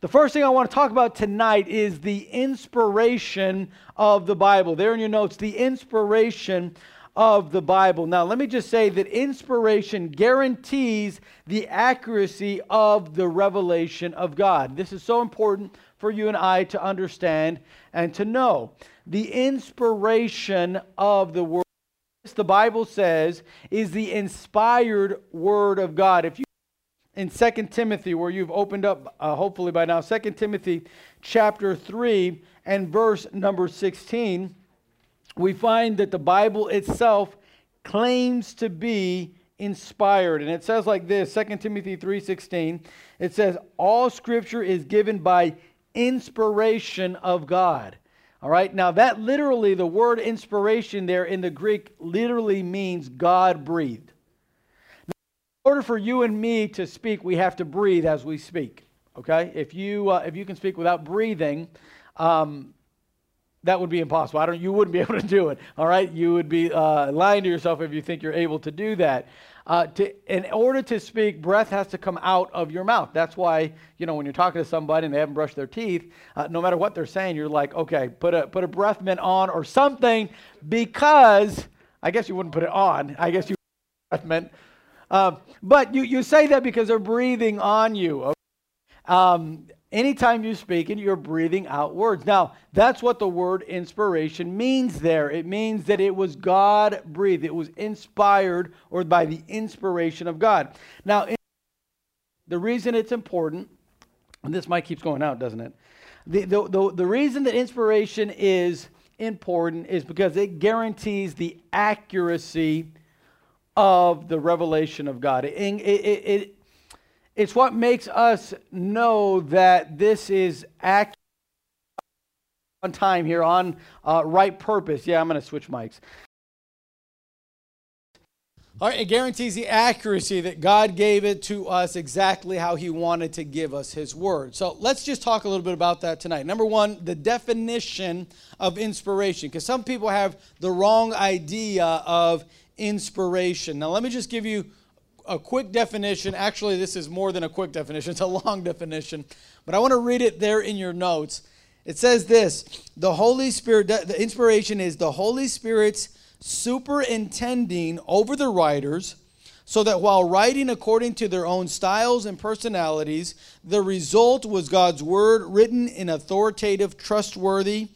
The first thing I want to talk about tonight is the inspiration of the Bible. There in your notes, the inspiration of the Bible. Now, let me just say that inspiration guarantees the accuracy of the revelation of God. This is so important for you and I to understand and to know. The inspiration of the Word, the Bible says, is the inspired Word of God. If you in 2 Timothy, where you've opened up, uh, hopefully by now, 2 Timothy chapter 3 and verse number 16, we find that the Bible itself claims to be inspired. And it says like this, 2 Timothy 3:16, it says all scripture is given by inspiration of God. All right? Now that literally the word inspiration there in the Greek literally means God breathed order for you and me to speak, we have to breathe as we speak. Okay? If you uh, if you can speak without breathing, um, that would be impossible. I don't. You wouldn't be able to do it. All right? You would be uh, lying to yourself if you think you're able to do that. Uh, to, in order to speak, breath has to come out of your mouth. That's why you know when you're talking to somebody and they haven't brushed their teeth, uh, no matter what they're saying, you're like, okay, put a put a breath mint on or something, because I guess you wouldn't put it on. I guess you breath mint uh, but you, you say that because they're breathing on you. Okay? Um, anytime you speak and you're breathing out words. Now, that's what the word inspiration means there. It means that it was God breathed, it was inspired or by the inspiration of God. Now, the reason it's important, and this mic keeps going out, doesn't it? The, the, the, the reason that inspiration is important is because it guarantees the accuracy of the revelation of God. It, it, it, it's what makes us know that this is accurate on time here, on uh, right purpose. Yeah, I'm going to switch mics. All right, it guarantees the accuracy that God gave it to us exactly how He wanted to give us His Word. So let's just talk a little bit about that tonight. Number one, the definition of inspiration, because some people have the wrong idea of inspiration. Now, let me just give you a quick definition. Actually, this is more than a quick definition, it's a long definition, but I want to read it there in your notes. It says this The Holy Spirit, the inspiration is the Holy Spirit's superintending over the writers so that while writing according to their own styles and personalities, the result was God's word written in authoritative, trustworthy,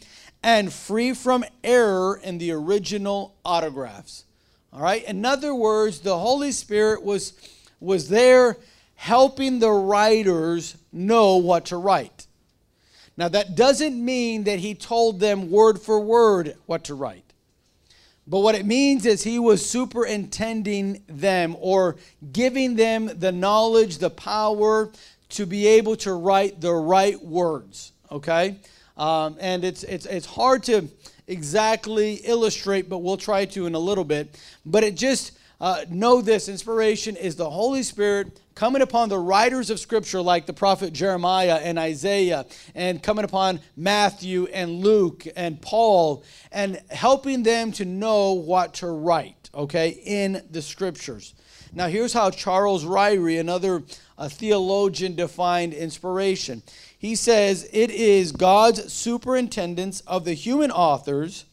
and free from error in the original autographs. All right? In other words, the Holy Spirit was, was there helping the writers know what to write. Now, that doesn't mean that he told them word for word what to write. But what it means is he was superintending them or giving them the knowledge, the power to be able to write the right words. Okay? Um, and it's, it's, it's hard to exactly illustrate, but we'll try to in a little bit. But it just uh, know this inspiration is the Holy Spirit coming upon the writers of Scripture, like the prophet Jeremiah and Isaiah, and coming upon Matthew and Luke and Paul, and helping them to know what to write, okay, in the Scriptures. Now, here's how Charles Ryrie, another uh, theologian, defined inspiration he says it is God's superintendence of the human authors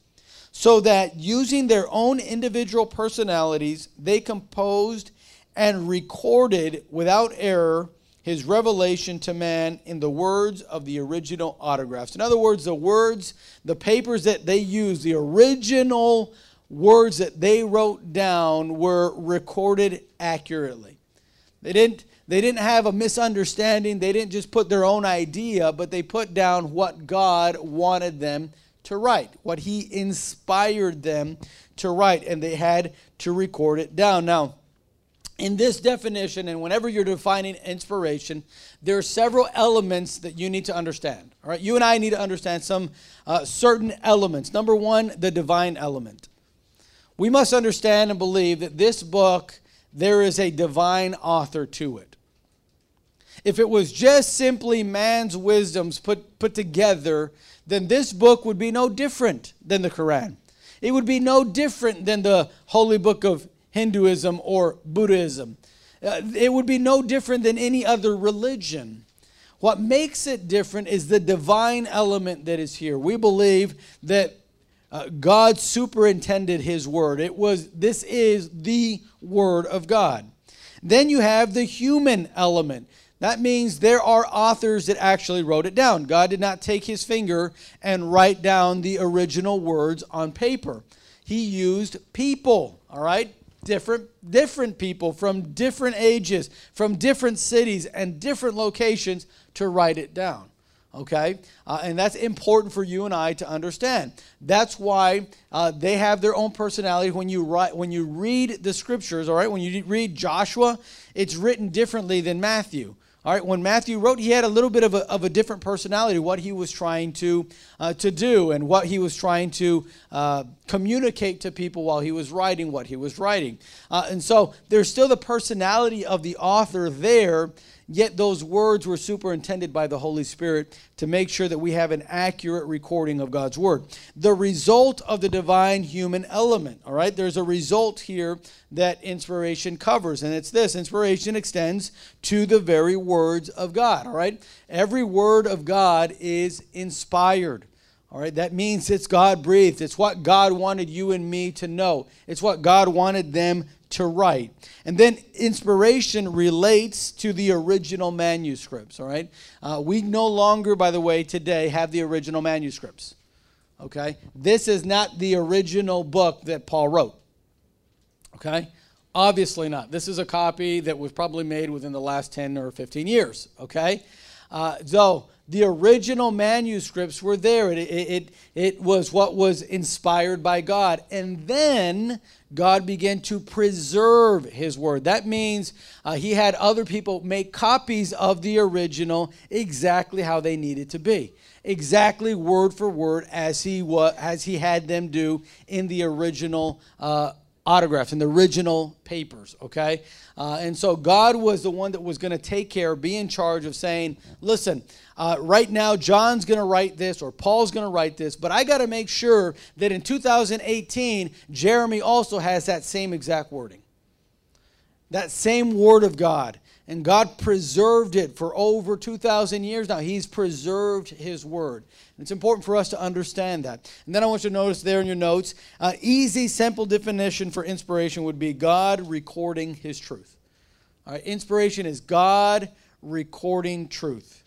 so that using their own individual personalities, they composed and recorded without error his revelation to man in the words of the original autographs. In other words, the words, the papers that they used, the original words that they wrote down were recorded accurately. They didn't they didn't have a misunderstanding. They didn't just put their own idea, but they put down what God wanted them to write, what He inspired them to write, and they had to record it down. Now, in this definition, and whenever you're defining inspiration, there are several elements that you need to understand. All right, you and I need to understand some uh, certain elements. Number one, the divine element. We must understand and believe that this book, there is a divine author to it. If it was just simply man's wisdoms put, put together, then this book would be no different than the Quran. It would be no different than the holy book of Hinduism or Buddhism. Uh, it would be no different than any other religion. What makes it different is the divine element that is here. We believe that uh, God superintended his word. It was this is the word of God. Then you have the human element. That means there are authors that actually wrote it down. God did not take his finger and write down the original words on paper. He used people, all right? Different different people from different ages, from different cities and different locations to write it down. Okay? Uh, and that's important for you and I to understand. That's why uh, they have their own personality. When you, write, when you read the scriptures, all right, when you read Joshua, it's written differently than Matthew. All right, when Matthew wrote, he had a little bit of a, of a different personality, what he was trying to, uh, to do and what he was trying to uh, communicate to people while he was writing what he was writing. Uh, and so there's still the personality of the author there, Yet those words were superintended by the Holy Spirit to make sure that we have an accurate recording of God's word. The result of the divine human element, all right? There's a result here that inspiration covers, and it's this inspiration extends to the very words of God, all right? Every word of God is inspired. All right, that means it's God breathed. It's what God wanted you and me to know. It's what God wanted them to write. And then inspiration relates to the original manuscripts, all right? Uh, we no longer, by the way, today have the original manuscripts, okay? This is not the original book that Paul wrote, okay? Obviously not. This is a copy that was probably made within the last 10 or 15 years, okay? Uh, so the original manuscripts were there. It, it, it, was what was inspired by God. And then God began to preserve his word. That means uh, he had other people make copies of the original exactly how they needed to be. Exactly word for word as he, wa- as he had them do in the original uh, autographs, in the original papers, okay? Uh, and so God was the one that was going to take care, be in charge of saying, listen, uh, right now John's going to write this or Paul's going to write this, but I got to make sure that in 2018, Jeremy also has that same exact wording. That same word of God. And God preserved it for over 2,000 years now. He's preserved His word. And it's important for us to understand that. And then I want you to notice there in your notes uh, easy, simple definition for inspiration would be God recording His truth. All right, inspiration is God recording truth.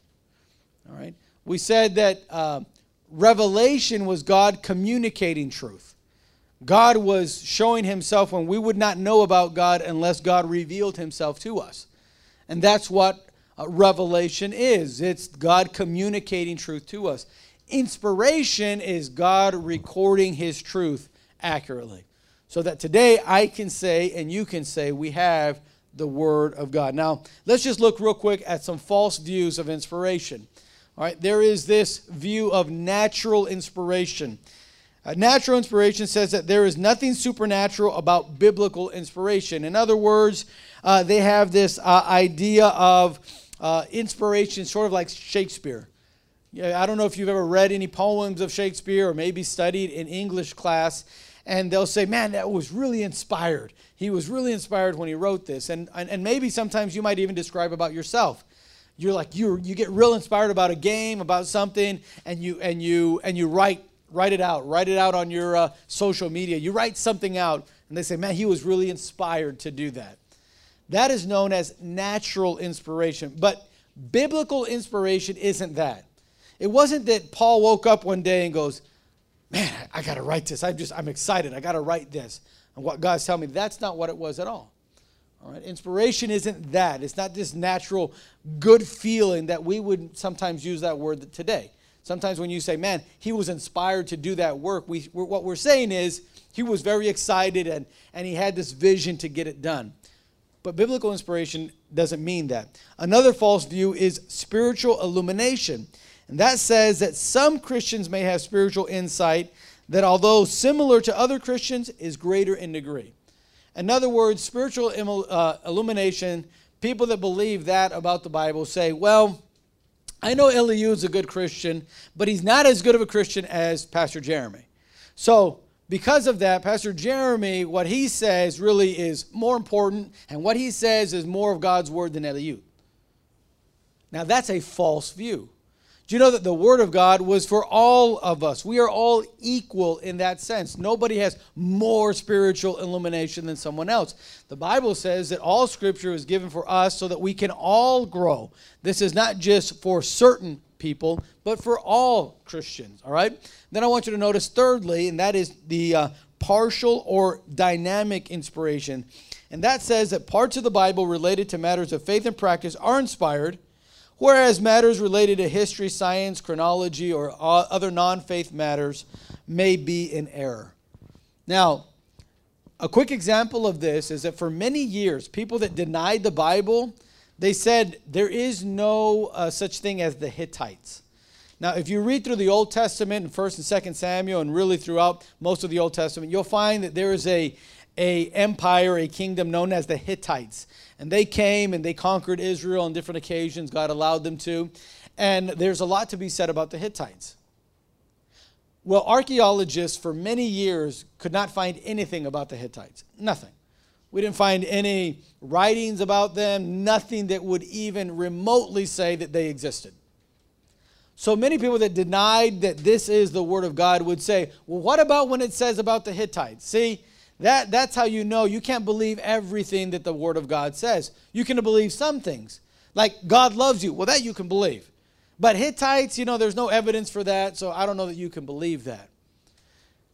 All right. We said that uh, revelation was God communicating truth. God was showing himself when we would not know about God unless God revealed himself to us. And that's what uh, revelation is it's God communicating truth to us. Inspiration is God recording his truth accurately. So that today I can say and you can say we have the Word of God. Now, let's just look real quick at some false views of inspiration. All right, there is this view of natural inspiration. Uh, natural inspiration says that there is nothing supernatural about biblical inspiration. In other words, uh, they have this uh, idea of uh, inspiration, sort of like Shakespeare. Yeah, I don't know if you've ever read any poems of Shakespeare or maybe studied in English class, and they'll say, Man, that was really inspired. He was really inspired when he wrote this. And, and, and maybe sometimes you might even describe about yourself you're like you you get real inspired about a game about something and you and you and you write write it out write it out on your uh, social media. You write something out and they say man he was really inspired to do that. That is known as natural inspiration but biblical inspiration isn't that. It wasn't that paul woke up one day and goes man i got to write this. I'm just i'm excited. I got to write this. And what god's telling me that's not what it was at all all right, inspiration isn't that. It's not this natural good feeling that we would sometimes use that word today. Sometimes when you say, man, he was inspired to do that work, we, what we're saying is he was very excited and, and he had this vision to get it done. But biblical inspiration doesn't mean that. Another false view is spiritual illumination. And that says that some Christians may have spiritual insight that, although similar to other Christians, is greater in degree. In other words, spiritual uh, illumination, people that believe that about the Bible say, well, I know Eliu is a good Christian, but he's not as good of a Christian as Pastor Jeremy. So, because of that, Pastor Jeremy, what he says really is more important, and what he says is more of God's word than Eliu. Now, that's a false view. Do you know that the Word of God was for all of us? We are all equal in that sense. Nobody has more spiritual illumination than someone else. The Bible says that all Scripture is given for us so that we can all grow. This is not just for certain people, but for all Christians, all right? Then I want you to notice, thirdly, and that is the uh, partial or dynamic inspiration. And that says that parts of the Bible related to matters of faith and practice are inspired whereas matters related to history, science, chronology, or other non faith matters may be in error. Now, a quick example of this is that for many years, people that denied the Bible, they said there is no uh, such thing as the Hittites. Now, if you read through the Old Testament in 1st and 2nd Samuel and really throughout most of the Old Testament, you'll find that there is a, a empire, a kingdom known as the Hittites. And they came and they conquered Israel on different occasions. God allowed them to. And there's a lot to be said about the Hittites. Well, archaeologists for many years could not find anything about the Hittites. Nothing. We didn't find any writings about them, nothing that would even remotely say that they existed. So many people that denied that this is the Word of God would say, well, what about when it says about the Hittites? See, that, that's how you know you can't believe everything that the Word of God says. You can believe some things. Like God loves you. Well, that you can believe. But Hittites, you know, there's no evidence for that, so I don't know that you can believe that.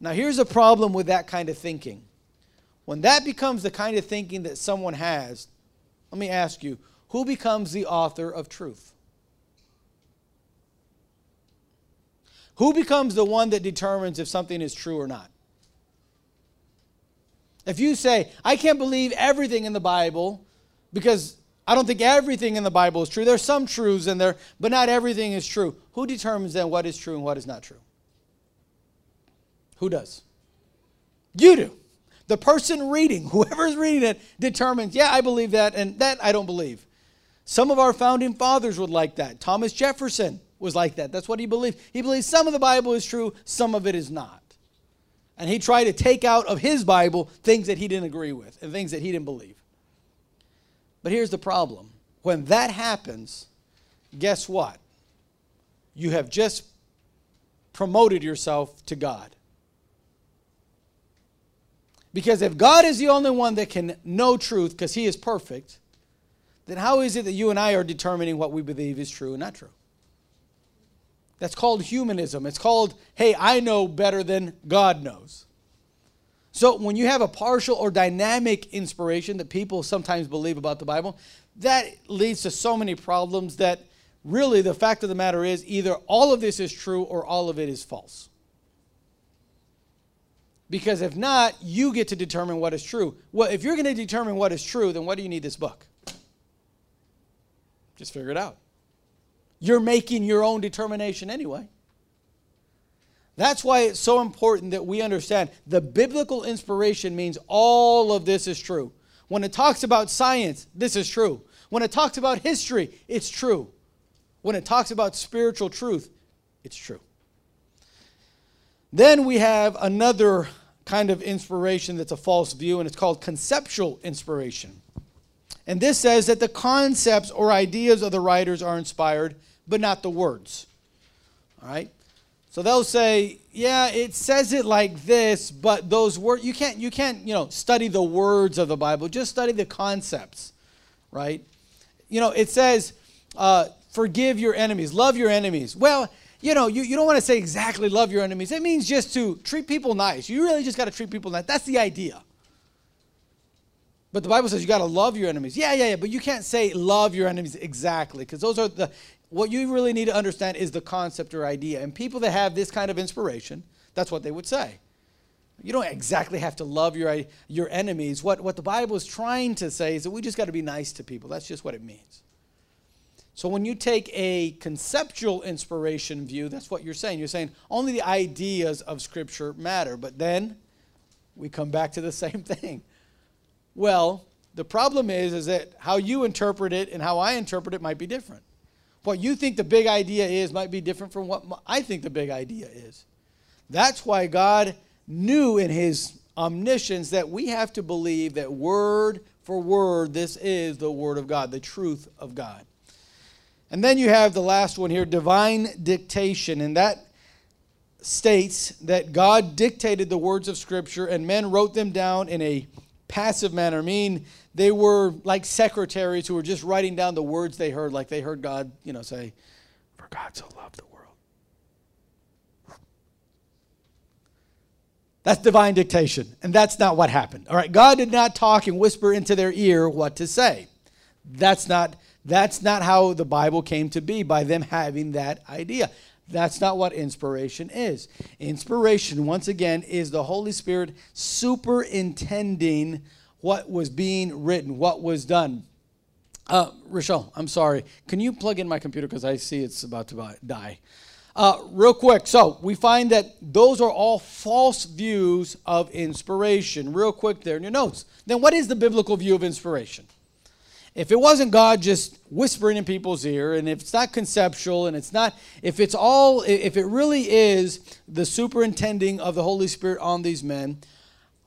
Now, here's a problem with that kind of thinking. When that becomes the kind of thinking that someone has, let me ask you who becomes the author of truth? Who becomes the one that determines if something is true or not? If you say, I can't believe everything in the Bible because I don't think everything in the Bible is true, there's some truths in there, but not everything is true. Who determines then what is true and what is not true? Who does? You do. The person reading, whoever's reading it, determines, yeah, I believe that, and that I don't believe. Some of our founding fathers would like that. Thomas Jefferson was like that. That's what he believed. He believed some of the Bible is true, some of it is not. And he tried to take out of his Bible things that he didn't agree with and things that he didn't believe. But here's the problem when that happens, guess what? You have just promoted yourself to God. Because if God is the only one that can know truth because he is perfect, then how is it that you and I are determining what we believe is true and not true? That's called humanism. It's called, hey, I know better than God knows. So when you have a partial or dynamic inspiration that people sometimes believe about the Bible, that leads to so many problems that really the fact of the matter is either all of this is true or all of it is false. Because if not, you get to determine what is true. Well, if you're going to determine what is true, then what do you need this book? Just figure it out. You're making your own determination anyway. That's why it's so important that we understand the biblical inspiration means all of this is true. When it talks about science, this is true. When it talks about history, it's true. When it talks about spiritual truth, it's true. Then we have another kind of inspiration that's a false view, and it's called conceptual inspiration. And this says that the concepts or ideas of the writers are inspired but not the words. All right? So they'll say, yeah, it says it like this, but those words you can't you can't, you know, study the words of the Bible, just study the concepts, right? You know, it says, uh, forgive your enemies, love your enemies. Well, you know, you, you don't want to say exactly love your enemies. It means just to treat people nice. You really just got to treat people nice. That's the idea. But the Bible says you got to love your enemies. Yeah, yeah, yeah. But you can't say love your enemies exactly because those are the what you really need to understand is the concept or idea. And people that have this kind of inspiration, that's what they would say. You don't exactly have to love your, your enemies. What, what the Bible is trying to say is that we just got to be nice to people. That's just what it means. So when you take a conceptual inspiration view, that's what you're saying. You're saying only the ideas of Scripture matter. But then we come back to the same thing. Well, the problem is, is that how you interpret it and how I interpret it might be different. What you think the big idea is might be different from what I think the big idea is. That's why God knew in his omniscience that we have to believe that word for word, this is the word of God, the truth of God. And then you have the last one here divine dictation. And that states that God dictated the words of Scripture and men wrote them down in a passive manner. Mean, they were like secretaries who were just writing down the words they heard, like they heard God, you know, say, For God so loved the world. That's divine dictation. And that's not what happened. All right, God did not talk and whisper into their ear what to say. That's not that's not how the Bible came to be by them having that idea. That's not what inspiration is. Inspiration, once again, is the Holy Spirit superintending what was being written, what was done. Uh, Rochelle, I'm sorry. Can you plug in my computer because I see it's about to die? Uh, real quick, so we find that those are all false views of inspiration. Real quick, there in your notes. Then, what is the biblical view of inspiration? If it wasn't God just whispering in people's ear, and if it's not conceptual, and it's not, if it's all, if it really is the superintending of the Holy Spirit on these men,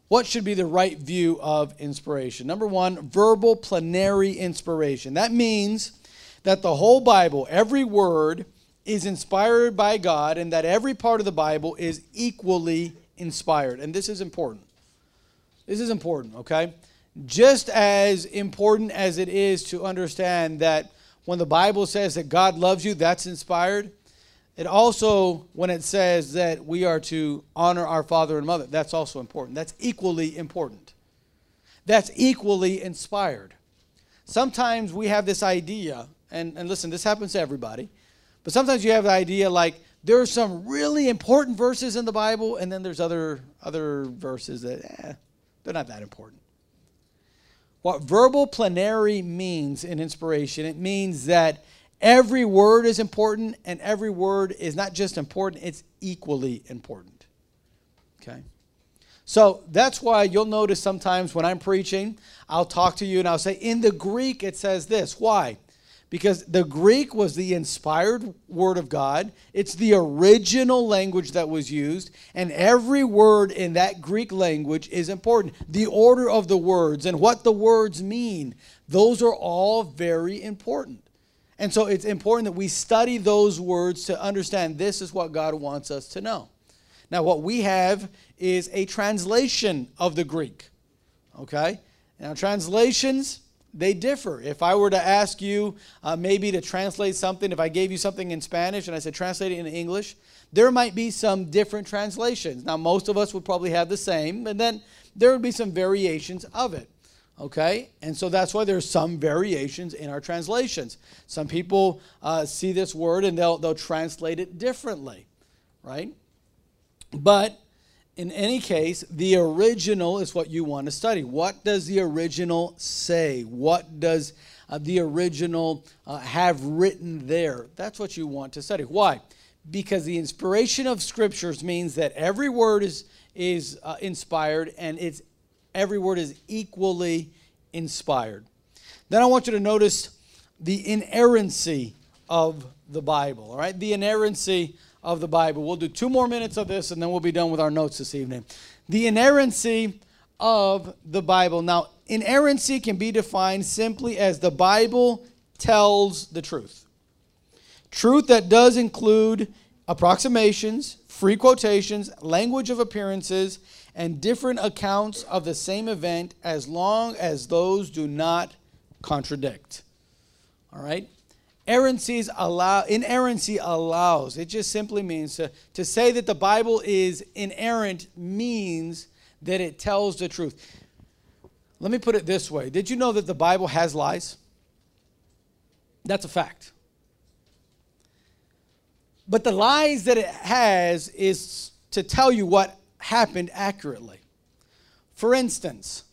what should be the right view of inspiration? Number one, verbal plenary inspiration. That means that the whole Bible, every word, is inspired by God, and that every part of the Bible is equally inspired. And this is important. This is important, okay? Just as important as it is to understand that when the Bible says that God loves you, that's inspired. It also, when it says that we are to honor our father and mother, that's also important. That's equally important. That's equally inspired. Sometimes we have this idea, and, and listen, this happens to everybody, but sometimes you have the idea like there are some really important verses in the Bible, and then there's other, other verses that, eh, they're not that important. What verbal plenary means in inspiration, it means that every word is important and every word is not just important, it's equally important. Okay? So that's why you'll notice sometimes when I'm preaching, I'll talk to you and I'll say, in the Greek, it says this. Why? Because the Greek was the inspired word of God. It's the original language that was used, and every word in that Greek language is important. The order of the words and what the words mean, those are all very important. And so it's important that we study those words to understand this is what God wants us to know. Now, what we have is a translation of the Greek. Okay? Now, translations they differ. If I were to ask you uh, maybe to translate something, if I gave you something in Spanish and I said translate it in English, there might be some different translations. Now, most of us would probably have the same, and then there would be some variations of it. Okay? And so that's why there's some variations in our translations. Some people uh, see this word and they'll, they'll translate it differently, right? But in any case, the original is what you want to study. What does the original say? What does uh, the original uh, have written there? That's what you want to study. Why? Because the inspiration of scriptures means that every word is is uh, inspired and it's every word is equally inspired. Then I want you to notice the inerrancy of the Bible. All right, the inerrancy of the Bible. We'll do two more minutes of this and then we'll be done with our notes this evening. The inerrancy of the Bible. Now, inerrancy can be defined simply as the Bible tells the truth. Truth that does include approximations, free quotations, language of appearances, and different accounts of the same event as long as those do not contradict. All right? Allow, inerrancy allows. It just simply means to, to say that the Bible is inerrant means that it tells the truth. Let me put it this way Did you know that the Bible has lies? That's a fact. But the lies that it has is to tell you what happened accurately. For instance,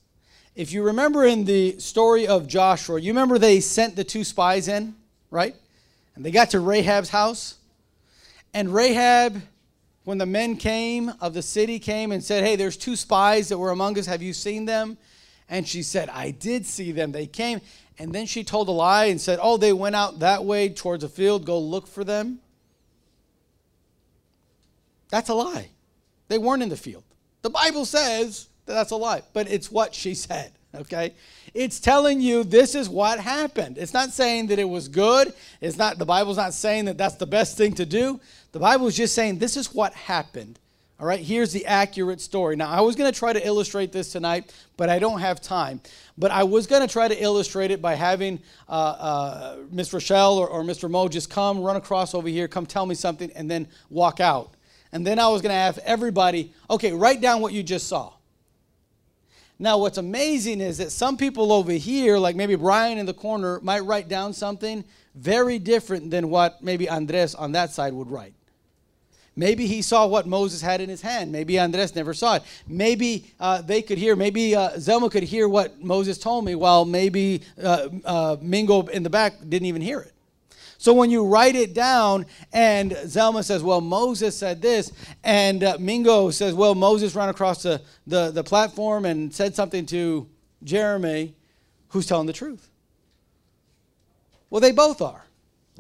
if you remember in the story of Joshua, you remember they sent the two spies in? Right? And they got to Rahab's house. And Rahab, when the men came of the city, came and said, Hey, there's two spies that were among us. Have you seen them? And she said, I did see them. They came. And then she told a lie and said, Oh, they went out that way towards a field. Go look for them. That's a lie. They weren't in the field. The Bible says that that's a lie, but it's what she said. okay? It's telling you this is what happened. It's not saying that it was good. It's not the Bible's not saying that that's the best thing to do. The Bible is just saying this is what happened. All right, here's the accurate story. Now, I was going to try to illustrate this tonight, but I don't have time. But I was going to try to illustrate it by having uh, uh, Miss Rochelle or, or Mr. Mo just come, run across over here, come tell me something, and then walk out. And then I was going to have everybody, okay, write down what you just saw. Now, what's amazing is that some people over here, like maybe Brian in the corner, might write down something very different than what maybe Andres on that side would write. Maybe he saw what Moses had in his hand. Maybe Andres never saw it. Maybe uh, they could hear, maybe uh, Zelma could hear what Moses told me, while maybe uh, uh, Mingo in the back didn't even hear it. So when you write it down, and Zelma says, Well, Moses said this, and uh, Mingo says, Well, Moses ran across the, the, the platform and said something to Jeremy, who's telling the truth? Well, they both are,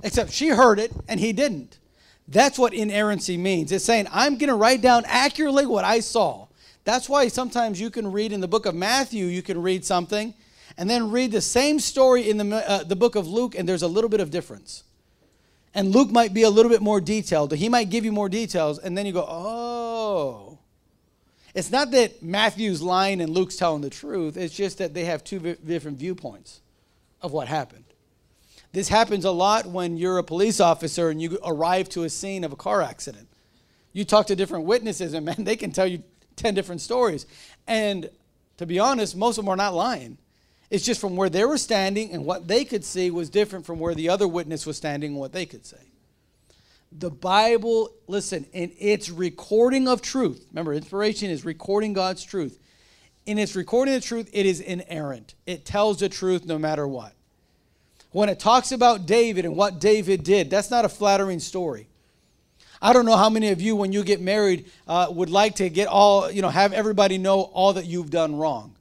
except she heard it and he didn't. That's what inerrancy means. It's saying, I'm going to write down accurately what I saw. That's why sometimes you can read in the book of Matthew, you can read something, and then read the same story in the, uh, the book of Luke, and there's a little bit of difference. And Luke might be a little bit more detailed. He might give you more details, and then you go, oh. It's not that Matthew's lying and Luke's telling the truth, it's just that they have two different viewpoints of what happened. This happens a lot when you're a police officer and you arrive to a scene of a car accident. You talk to different witnesses, and man, they can tell you 10 different stories. And to be honest, most of them are not lying. It's just from where they were standing and what they could see was different from where the other witness was standing and what they could say. The Bible, listen, in its recording of truth, remember, inspiration is recording God's truth. In its recording of truth, it is inerrant. It tells the truth no matter what. When it talks about David and what David did, that's not a flattering story. I don't know how many of you, when you get married, uh, would like to get all, you know, have everybody know all that you've done wrong.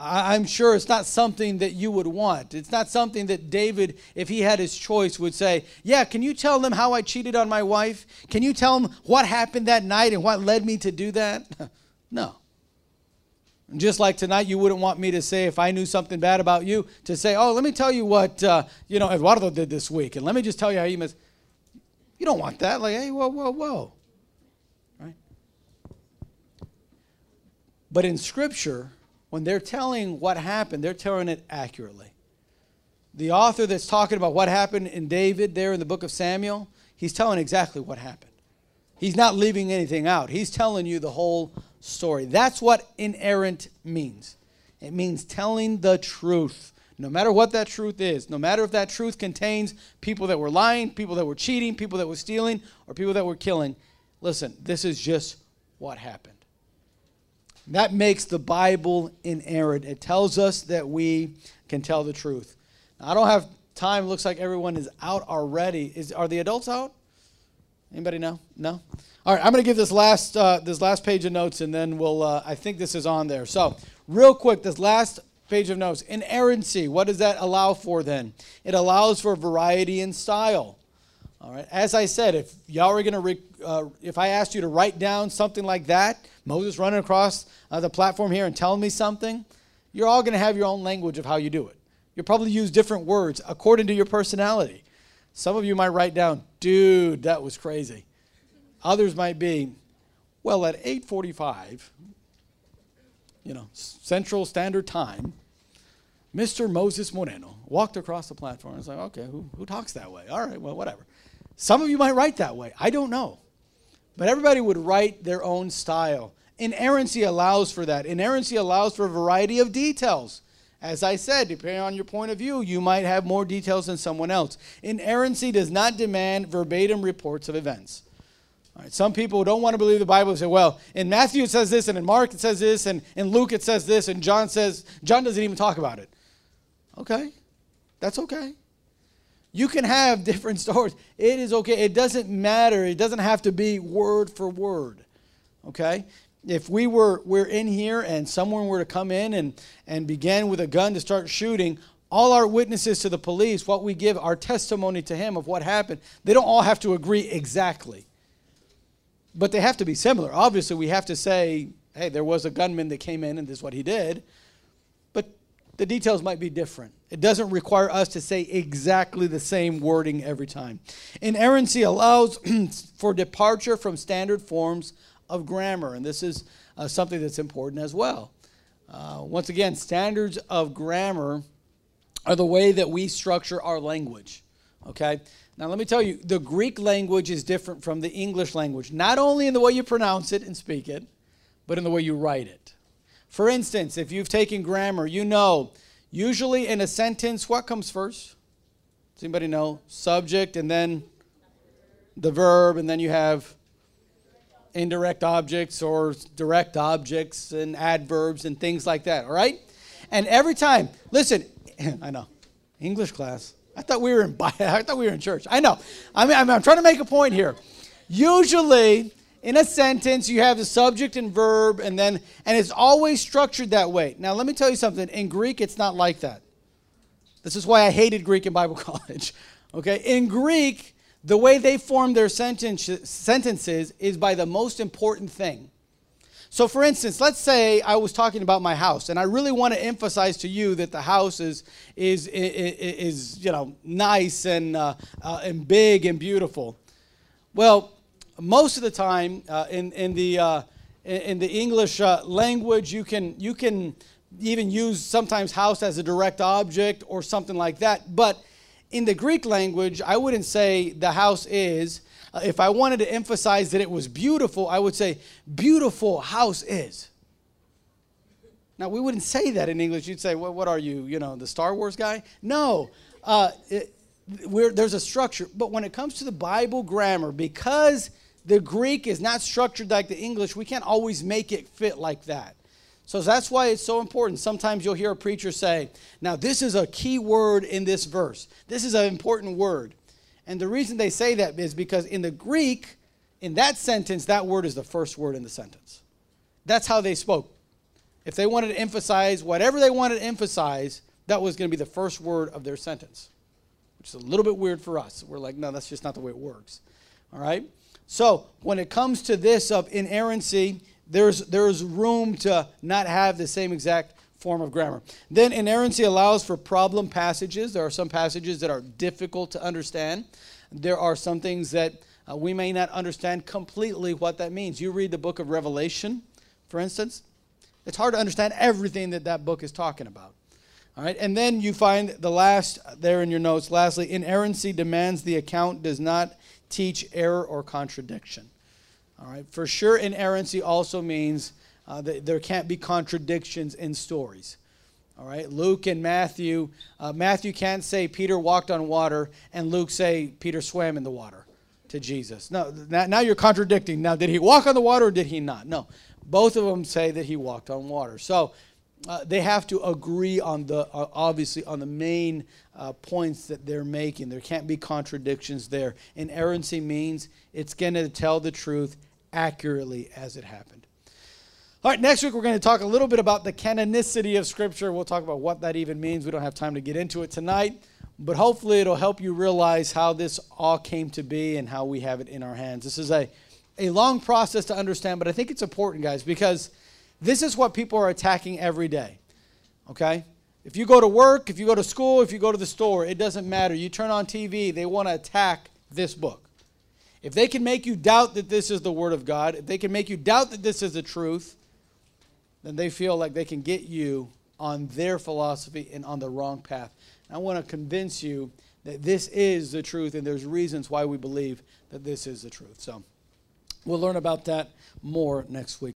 I'm sure it's not something that you would want. It's not something that David, if he had his choice, would say, Yeah, can you tell them how I cheated on my wife? Can you tell them what happened that night and what led me to do that? no. Just like tonight, you wouldn't want me to say, if I knew something bad about you, to say, oh, let me tell you what, uh, you know, Eduardo did this week. And let me just tell you how he missed. You don't want that. Like, hey, whoa, whoa, whoa. Right? But in Scripture, when they're telling what happened, they're telling it accurately. The author that's talking about what happened in David there in the book of Samuel, he's telling exactly what happened. He's not leaving anything out. He's telling you the whole story. That's what inerrant means. It means telling the truth, no matter what that truth is, no matter if that truth contains people that were lying, people that were cheating, people that were stealing, or people that were killing. Listen, this is just what happened. That makes the Bible inerrant. It tells us that we can tell the truth. Now, I don't have time. Looks like everyone is out already. Is, are the adults out? Anybody know? No? All right, I'm going to give this last, uh, this last page of notes, and then we'll, uh, I think this is on there. So, real quick, this last page of notes. Inerrancy, what does that allow for then? It allows for variety in style. All right, as I said, if y'all are going to, uh, if I asked you to write down something like that, Moses running across uh, the platform here and telling me something, you're all going to have your own language of how you do it. You'll probably use different words according to your personality. Some of you might write down, dude, that was crazy. Others might be, well, at 8:45, you know, Central Standard Time, Mr. Moses Moreno walked across the platform. It's like, okay, who, who talks that way? All right, well, whatever. Some of you might write that way. I don't know. But everybody would write their own style. Inerrancy allows for that. Inerrancy allows for a variety of details. As I said, depending on your point of view, you might have more details than someone else. Inerrancy does not demand verbatim reports of events. some people don't want to believe the Bible say, well, in Matthew it says this, and in Mark it says this, and in Luke it says this, and John says, John doesn't even talk about it. Okay, that's okay. You can have different stories. It is okay. It doesn't matter. It doesn't have to be word for word. Okay? If we were we're in here and someone were to come in and, and begin with a gun to start shooting, all our witnesses to the police, what we give our testimony to him of what happened, they don't all have to agree exactly. But they have to be similar. Obviously, we have to say, hey, there was a gunman that came in and this is what he did. But the details might be different. It doesn't require us to say exactly the same wording every time. Inerrancy allows for departure from standard forms of grammar, and this is uh, something that's important as well. Uh, once again, standards of grammar are the way that we structure our language. Okay? Now, let me tell you, the Greek language is different from the English language, not only in the way you pronounce it and speak it, but in the way you write it. For instance, if you've taken grammar, you know usually in a sentence, what comes first? Does anybody know? Subject and then the verb, and then you have indirect objects or direct objects and adverbs and things like that, all right? And every time, listen, I know, English class. I thought we were in I thought we were in church. I know. I mean, I'm, I'm trying to make a point here. Usually, in a sentence, you have the subject and verb, and then and it's always structured that way. Now, let me tell you something. In Greek, it's not like that. This is why I hated Greek in Bible college. Okay, in Greek, the way they form their sentence, sentences is by the most important thing. So, for instance, let's say I was talking about my house, and I really want to emphasize to you that the house is is is, is you know nice and uh, uh, and big and beautiful. Well, most of the time uh, in in the uh, in the English uh, language, you can you can even use sometimes house as a direct object or something like that. But in the Greek language, I wouldn't say the house is uh, if I wanted to emphasize that it was beautiful, I would say, beautiful house is. Now, we wouldn't say that in English. You'd say, well, what are you, you know, the Star Wars guy? No. Uh, it, there's a structure. But when it comes to the Bible grammar, because the Greek is not structured like the English, we can't always make it fit like that. So that's why it's so important. Sometimes you'll hear a preacher say, Now, this is a key word in this verse. This is an important word. And the reason they say that is because in the Greek, in that sentence, that word is the first word in the sentence. That's how they spoke. If they wanted to emphasize whatever they wanted to emphasize, that was going to be the first word of their sentence, which is a little bit weird for us. We're like, no, that's just not the way it works. All right? So when it comes to this of inerrancy, there's, there's room to not have the same exact form of grammar. Then inerrancy allows for problem passages. There are some passages that are difficult to understand. There are some things that uh, we may not understand completely what that means. You read the book of Revelation, for instance, it's hard to understand everything that that book is talking about. All right, and then you find the last there in your notes. Lastly, inerrancy demands the account does not teach error or contradiction. All right, for sure, inerrancy also means uh, that there can't be contradictions in stories. All right, Luke and Matthew. Uh, Matthew can't say Peter walked on water, and Luke say Peter swam in the water to Jesus. No, now you're contradicting. Now, did he walk on the water or did he not? No, both of them say that he walked on water. So uh, they have to agree on the uh, obviously on the main uh, points that they're making. There can't be contradictions there. Inerrancy means it's going to tell the truth accurately as it happened. All right, next week we're going to talk a little bit about the canonicity of Scripture. We'll talk about what that even means. We don't have time to get into it tonight, but hopefully it'll help you realize how this all came to be and how we have it in our hands. This is a, a long process to understand, but I think it's important, guys, because this is what people are attacking every day. Okay? If you go to work, if you go to school, if you go to the store, it doesn't matter. You turn on TV, they want to attack this book. If they can make you doubt that this is the Word of God, if they can make you doubt that this is the truth, then they feel like they can get you on their philosophy and on the wrong path. And I want to convince you that this is the truth, and there's reasons why we believe that this is the truth. So we'll learn about that more next week.